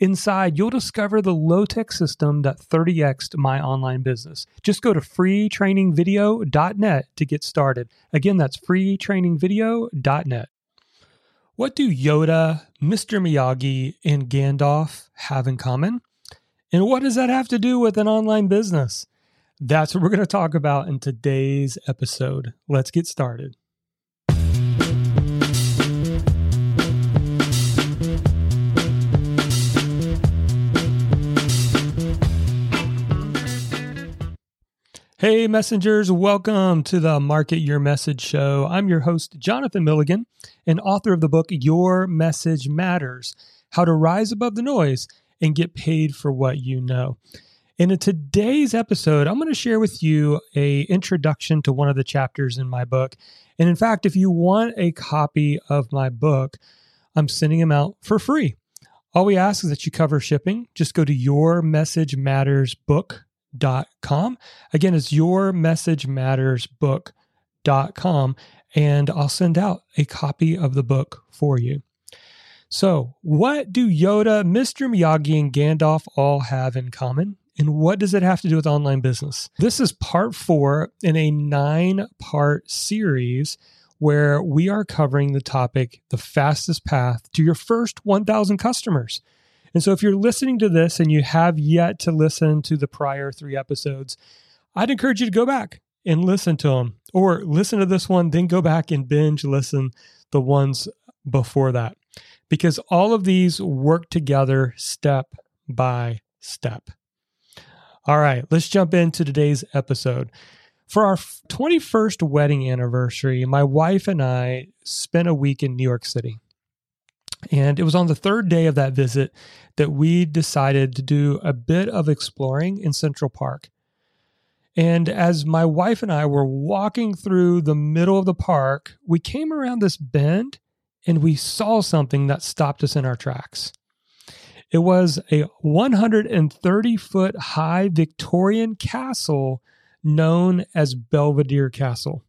Inside, you'll discover the low tech system that 30xed my online business. Just go to freetrainingvideo.net to get started. Again, that's freetrainingvideo.net. What do Yoda, Mr. Miyagi, and Gandalf have in common? And what does that have to do with an online business? That's what we're going to talk about in today's episode. Let's get started. Hey, messengers, welcome to the Market Your Message show. I'm your host, Jonathan Milligan, and author of the book Your Message Matters How to Rise Above the Noise and Get Paid for What You Know. And in today's episode, I'm going to share with you a introduction to one of the chapters in my book. And in fact, if you want a copy of my book, I'm sending them out for free. All we ask is that you cover shipping. Just go to yourmessagemattersbook.com com. Again, it's your message matters book.com and I'll send out a copy of the book for you. So, what do Yoda, Mr. Miyagi, and Gandalf all have in common? And what does it have to do with online business? This is part four in a nine part series where we are covering the topic the fastest path to your first 1,000 customers. And so if you're listening to this and you have yet to listen to the prior three episodes, I'd encourage you to go back and listen to them or listen to this one, then go back and binge listen the ones before that because all of these work together step by step. All right, let's jump into today's episode. For our 21st wedding anniversary, my wife and I spent a week in New York City. And it was on the third day of that visit that we decided to do a bit of exploring in Central Park. And as my wife and I were walking through the middle of the park, we came around this bend and we saw something that stopped us in our tracks. It was a 130 foot high Victorian castle known as Belvedere Castle.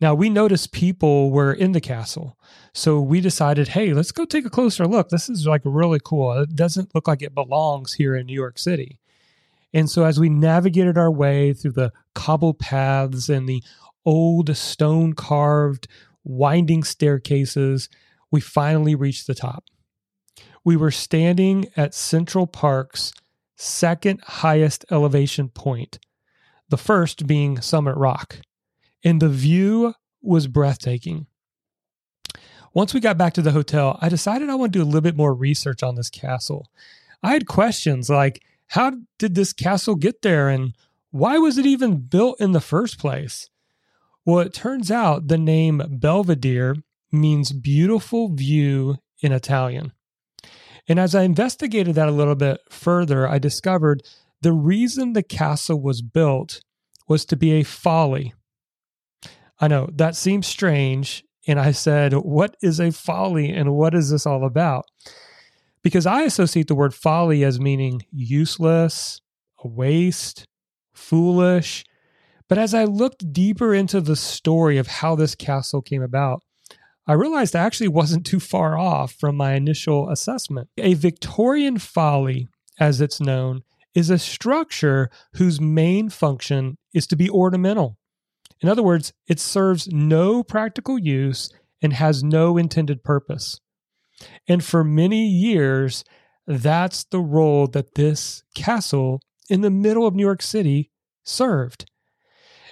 Now, we noticed people were in the castle. So we decided, hey, let's go take a closer look. This is like really cool. It doesn't look like it belongs here in New York City. And so as we navigated our way through the cobble paths and the old stone carved winding staircases, we finally reached the top. We were standing at Central Park's second highest elevation point, the first being Summit Rock and the view was breathtaking. Once we got back to the hotel, I decided I want to do a little bit more research on this castle. I had questions like how did this castle get there and why was it even built in the first place? Well, it turns out the name Belvedere means beautiful view in Italian. And as I investigated that a little bit further, I discovered the reason the castle was built was to be a folly I know that seems strange. And I said, What is a folly and what is this all about? Because I associate the word folly as meaning useless, a waste, foolish. But as I looked deeper into the story of how this castle came about, I realized I actually wasn't too far off from my initial assessment. A Victorian folly, as it's known, is a structure whose main function is to be ornamental. In other words, it serves no practical use and has no intended purpose. And for many years, that's the role that this castle in the middle of New York City served.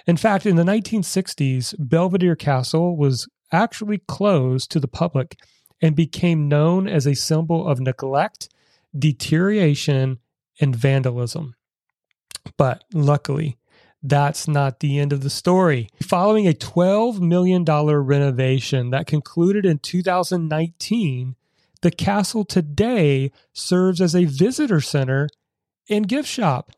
In fact, in the 1960s, Belvedere Castle was actually closed to the public and became known as a symbol of neglect, deterioration, and vandalism. But luckily, that's not the end of the story. Following a $12 million renovation that concluded in 2019, The castle today serves as a visitor center and gift shop.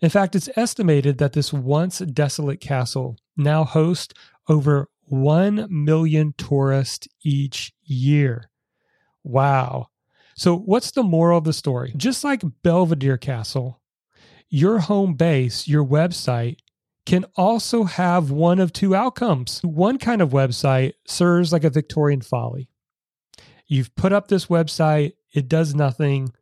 In fact, it's estimated that this once desolate castle now hosts over 1 million tourists each year. Wow. So, what's the moral of the story? Just like Belvedere Castle, your home base, your website, can also have one of two outcomes. One kind of website serves like a Victorian folly. You've put up this website, it does nothing.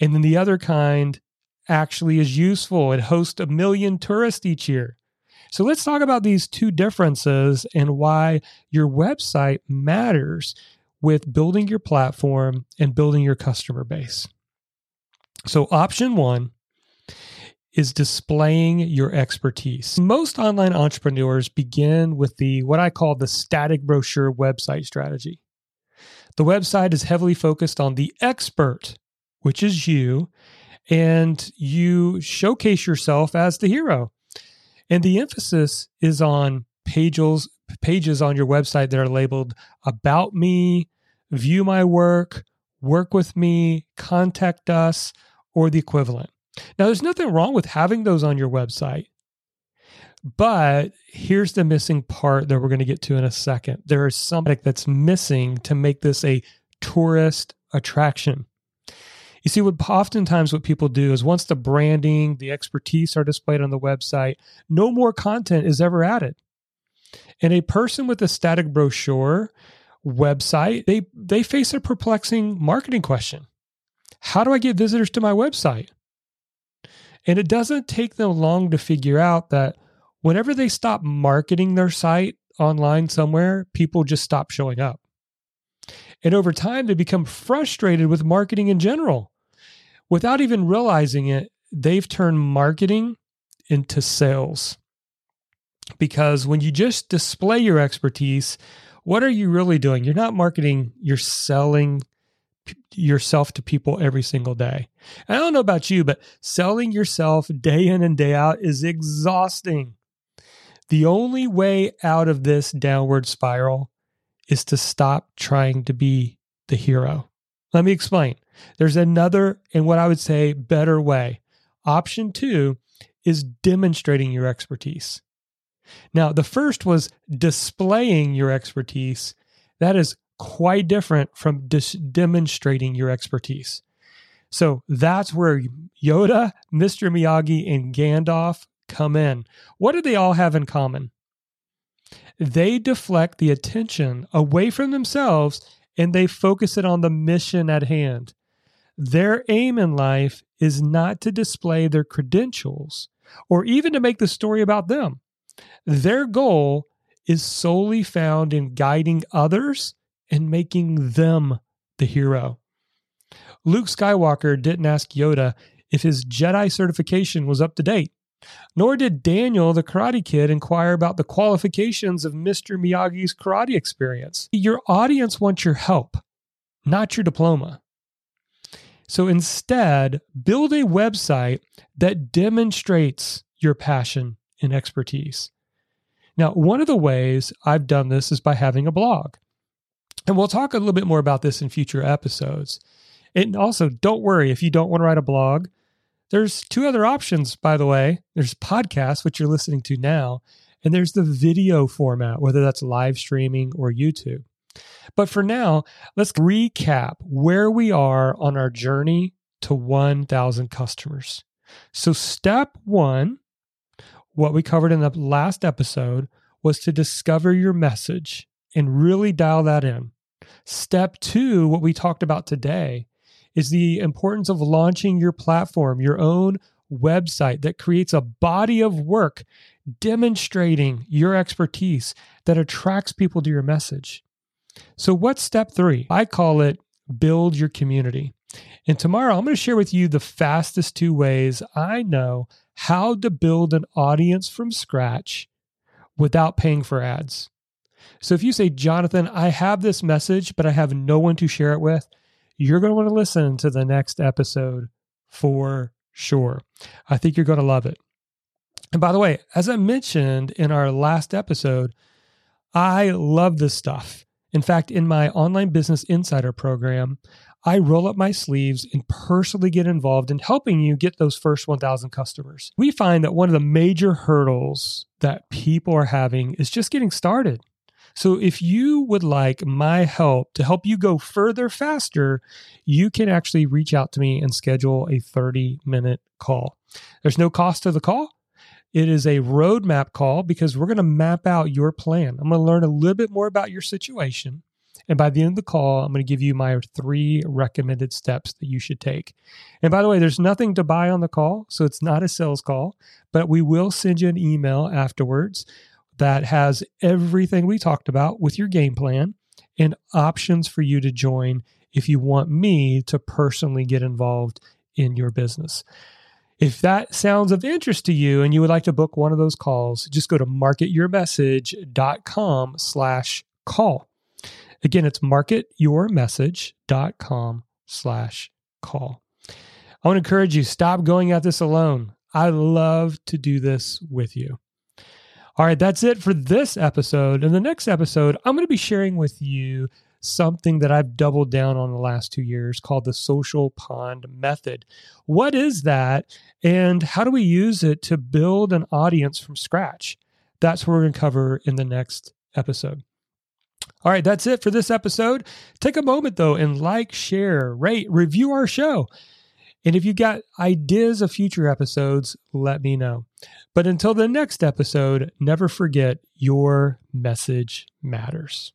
And then the other kind actually is useful. It hosts a million tourists each year. So let's talk about these two differences and why your website matters with building your platform and building your customer base. So, option one is displaying your expertise. Most online entrepreneurs begin with the what I call the static brochure website strategy. The website is heavily focused on the expert, which is you, and you showcase yourself as the hero. And the emphasis is on pages pages on your website that are labeled about me, view my work, work with me, contact us, or the equivalent. Now, there's nothing wrong with having those on your website. But here's the missing part that we're going to get to in a second. There is something that's missing to make this a tourist attraction. You see, what oftentimes what people do is once the branding, the expertise are displayed on the website, no more content is ever added. And a person with a static brochure website, they they face a perplexing marketing question. How do I get visitors to my website? And it doesn't take them long to figure out that whenever they stop marketing their site online somewhere, people just stop showing up. And over time, they become frustrated with marketing in general. Without even realizing it, they've turned marketing into sales. Because when you just display your expertise, what are you really doing? You're not marketing, you're selling yourself to people every single day. And I don't know about you, but selling yourself day in and day out is exhausting. The only way out of this downward spiral is to stop trying to be the hero. Let me explain. There's another, and what I would say, better way. Option two is demonstrating your expertise. Now, the first was displaying your expertise. That is quite different from demonstrating your expertise. So that's where Yoda, Mr. Miyagi, and Gandalf come in. What do they all have in common? They deflect the attention away from themselves and they focus it on the mission at hand. Their aim in life is not to display their credentials or even to make the story about them. Their goal is solely found in guiding others and making them the hero. Luke Skywalker didn't ask Yoda if his Jedi certification was up to date, nor did Daniel, the Karate Kid, inquire about the qualifications of Mr. Miyagi's karate experience. Your audience wants your help, not your diploma. So instead, build a website that demonstrates your passion and expertise. Now, one of the ways I've done this is by having a blog. And we'll talk a little bit more about this in future episodes. And also, don't worry if you don't want to write a blog. There's two other options, by the way. There's podcasts, which you're listening to now, and there's the video format, whether that's live streaming or YouTube. But for now, let's recap where we are on our journey to 1,000 customers. So, step one, what we covered in the last episode, was to discover your message and really dial that in. Step two, what we talked about today, is the importance of launching your platform, your own website that creates a body of work demonstrating your expertise that attracts people to your message. So, what's step three? I call it build your community. And tomorrow, I'm going to share with you the fastest two ways I know how to build an audience from scratch without paying for ads. So if you say, Jonathan, I have this message, but I have no one to share it with, you're going to want to listen to the next episode for sure. I think you're going to love it. And by the way, as I mentioned in our last episode, I love this stuff. In fact, in my online business insider program, I roll up my sleeves and personally get involved in helping you get those first 1,000 customers. We find that one of the major hurdles that people are having is just getting started. So, if you would like my help to help you go further faster, you can actually reach out to me and schedule a 30 minute call. There's no cost to the call. It is a roadmap call because we're going to map out your plan. I'm going to learn a little bit more about your situation. And by the end of the call, I'm going to give you my three recommended steps that you should take. And by the way, there's nothing to buy on the call, so it's not a sales call, but we will send you an email afterwards that has everything we talked about with your game plan and options for you to join if you want me to personally get involved in your business. If that sounds of interest to you and you would like to book one of those calls, just go to marketyourmessage.com slash call. Again, it's marketyourmessage.com slash call. I want to encourage you, stop going at this alone. I love to do this with you. All right, that's it for this episode. In the next episode, I'm going to be sharing with you something that I've doubled down on the last two years called the social pond method. What is that, and how do we use it to build an audience from scratch? That's what we're going to cover in the next episode. All right, that's it for this episode. Take a moment though and like, share, rate, review our show. And if you got ideas of future episodes, let me know. But until the next episode, never forget your message matters.